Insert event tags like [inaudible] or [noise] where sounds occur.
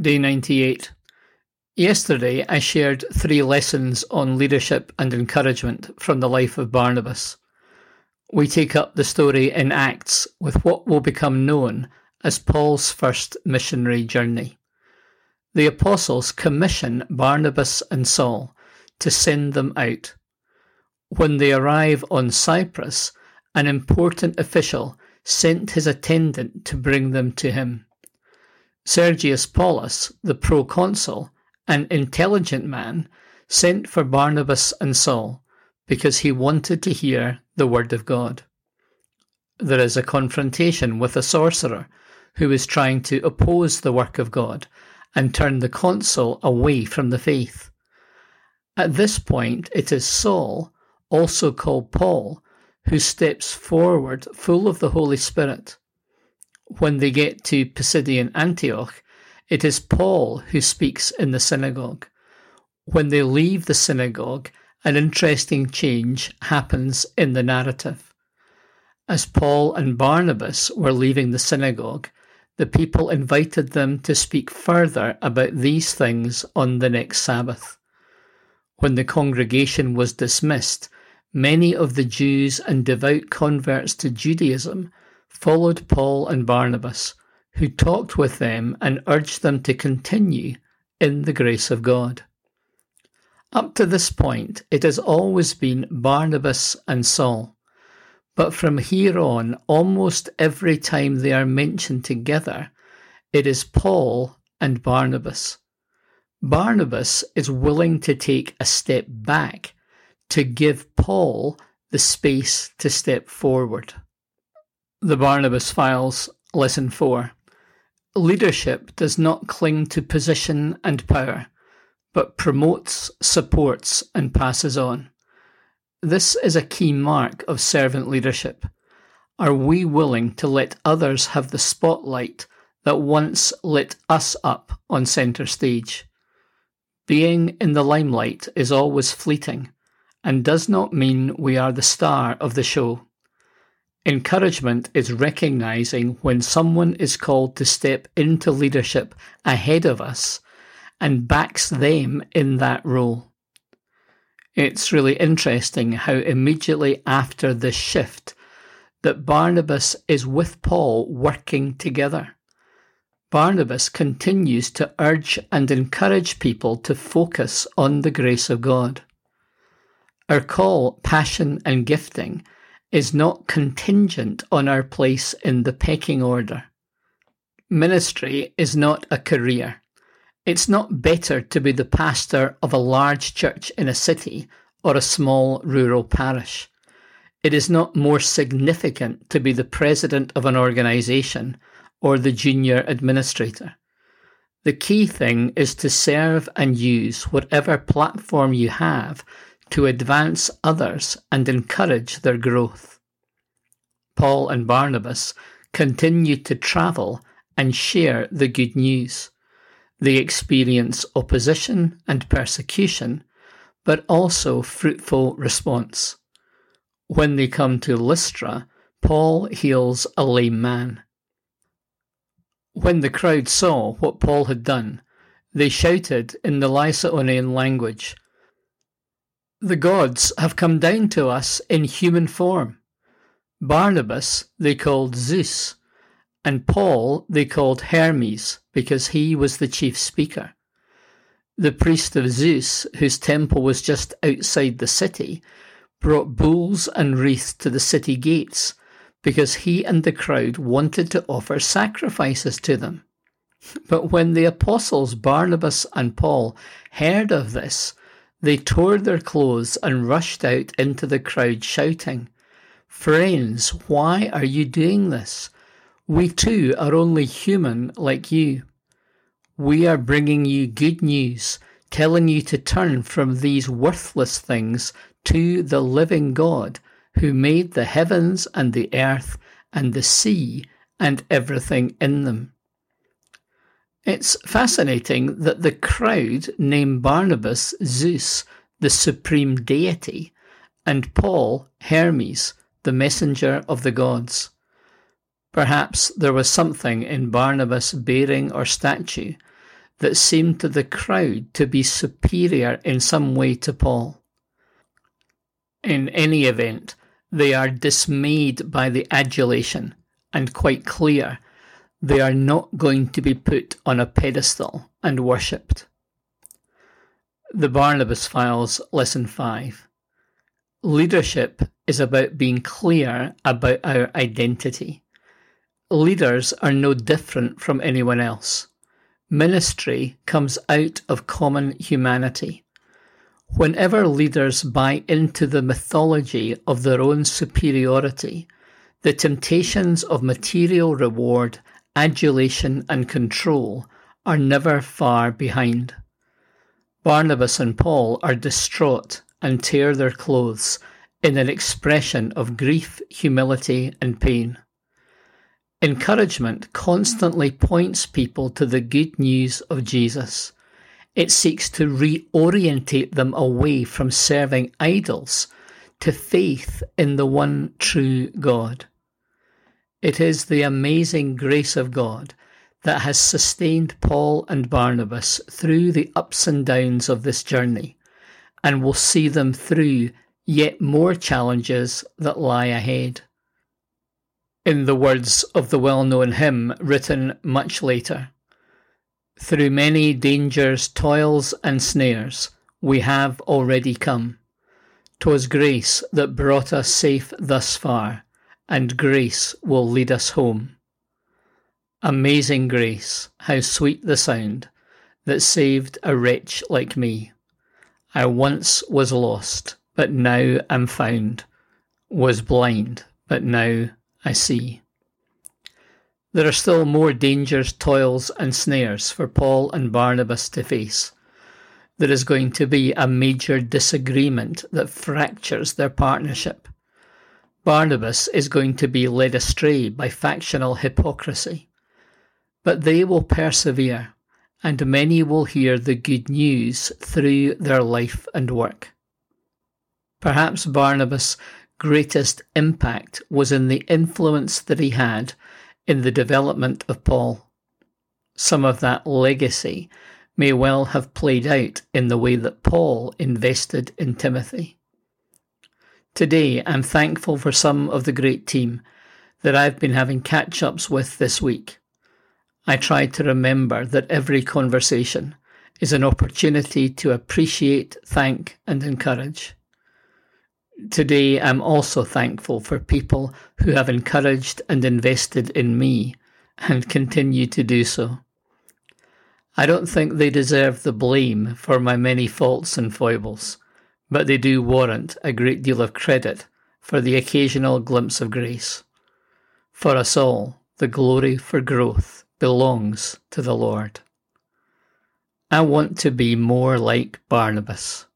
Day 98. Yesterday, I shared three lessons on leadership and encouragement from the life of Barnabas. We take up the story in Acts with what will become known as Paul's first missionary journey. The apostles commission Barnabas and Saul to send them out. When they arrive on Cyprus, an important official sent his attendant to bring them to him. Sergius Paulus, the proconsul, an intelligent man, sent for Barnabas and Saul because he wanted to hear the word of God. There is a confrontation with a sorcerer who is trying to oppose the work of God and turn the consul away from the faith. At this point, it is Saul, also called Paul, who steps forward full of the Holy Spirit. When they get to Pisidian Antioch, it is Paul who speaks in the synagogue. When they leave the synagogue, an interesting change happens in the narrative. As Paul and Barnabas were leaving the synagogue, the people invited them to speak further about these things on the next Sabbath. When the congregation was dismissed, many of the Jews and devout converts to Judaism followed Paul and Barnabas who talked with them and urged them to continue in the grace of God. Up to this point, it has always been Barnabas and Saul. But from here on, almost every time they are mentioned together, it is Paul and Barnabas. Barnabas is willing to take a step back to give Paul the space to step forward. The Barnabas Files, Lesson 4. Leadership does not cling to position and power, but promotes, supports, and passes on. This is a key mark of servant leadership. Are we willing to let others have the spotlight that once lit us up on centre stage? Being in the limelight is always fleeting and does not mean we are the star of the show. Encouragement is recognizing when someone is called to step into leadership ahead of us and backs them in that role. It's really interesting how immediately after this shift that Barnabas is with Paul working together. Barnabas continues to urge and encourage people to focus on the grace of God. Our call, passion, and gifting is not contingent on our place in the pecking order. Ministry is not a career. It's not better to be the pastor of a large church in a city or a small rural parish. It is not more significant to be the president of an organisation or the junior administrator. The key thing is to serve and use whatever platform you have to advance others and encourage their growth. Paul and Barnabas continued to travel and share the good news. They experience opposition and persecution, but also fruitful response. When they come to Lystra, Paul heals a lame man. When the crowd saw what Paul had done, they shouted in the Lycaonian language, the gods have come down to us in human form. Barnabas they called Zeus, and Paul they called Hermes because he was the chief speaker. The priest of Zeus, whose temple was just outside the city, brought bulls and wreaths to the city gates because he and the crowd wanted to offer sacrifices to them. [laughs] But when the apostles Barnabas and Paul heard of this, they tore their clothes and rushed out into the crowd shouting, Friends, why are you doing this? We too are only human like you. We are bringing you good news, telling you to turn from these worthless things to the living God who made the heavens and the earth and the sea and everything in them. It's fascinating that the crowd named Barnabas Zeus, the supreme deity, and Paul Hermes, the messenger of the gods. Perhaps there was something in Barnabas' bearing or statue that seemed to the crowd to be superior in some way to Paul. In any event, they are dismayed by the adulation and quite clear they are not going to be put on a pedestal and worshipped. The Barnabas Files, Lesson 5. Leadership is about being clear about our identity. Leaders are no different from anyone else. Ministry comes out of common humanity. Whenever leaders buy into the mythology of their own superiority, the temptations of material reward, adulation, and control are never far behind. Barnabas and Paul are distraught and tear their clothes in an expression of grief, humility, and pain. Encouragement constantly points people to the good news of Jesus. It seeks to reorientate them away from serving idols to faith in the one true God. It is the amazing grace of God that has sustained Paul and Barnabas through the ups and downs of this journey and will see them through yet more challenges that lie ahead. In the words of the well known hymn written much later, through many dangers, toils, and snares, we have already come. 'Twas grace that brought us safe thus far, and grace will lead us home. Amazing grace, how sweet the sound that saved a wretch like me. I once was lost, but now am found, was blind, but now I see. There are still more dangers, toils, and snares for Paul and Barnabas to face. There is going to be a major disagreement that fractures their partnership. Barnabas is going to be led astray by factional hypocrisy. But they will persevere, and many will hear the good news through their life and work. Perhaps Barnabas' greatest impact was in the influence that he had in the development of Paul. Some of that legacy may well have played out in the way that Paul invested in Timothy. Today, I'm thankful for some of the great team that I've been having catch ups with this week. I try to remember that every conversation is an opportunity to appreciate, thank, and encourage. Today, I'm also thankful for people who have encouraged and invested in me and continue to do so. I don't think they deserve the blame for my many faults and foibles, but they do warrant a great deal of credit for the occasional glimpse of grace. For us all, the glory for growth belongs to the Lord. I want to be more like Barnabas.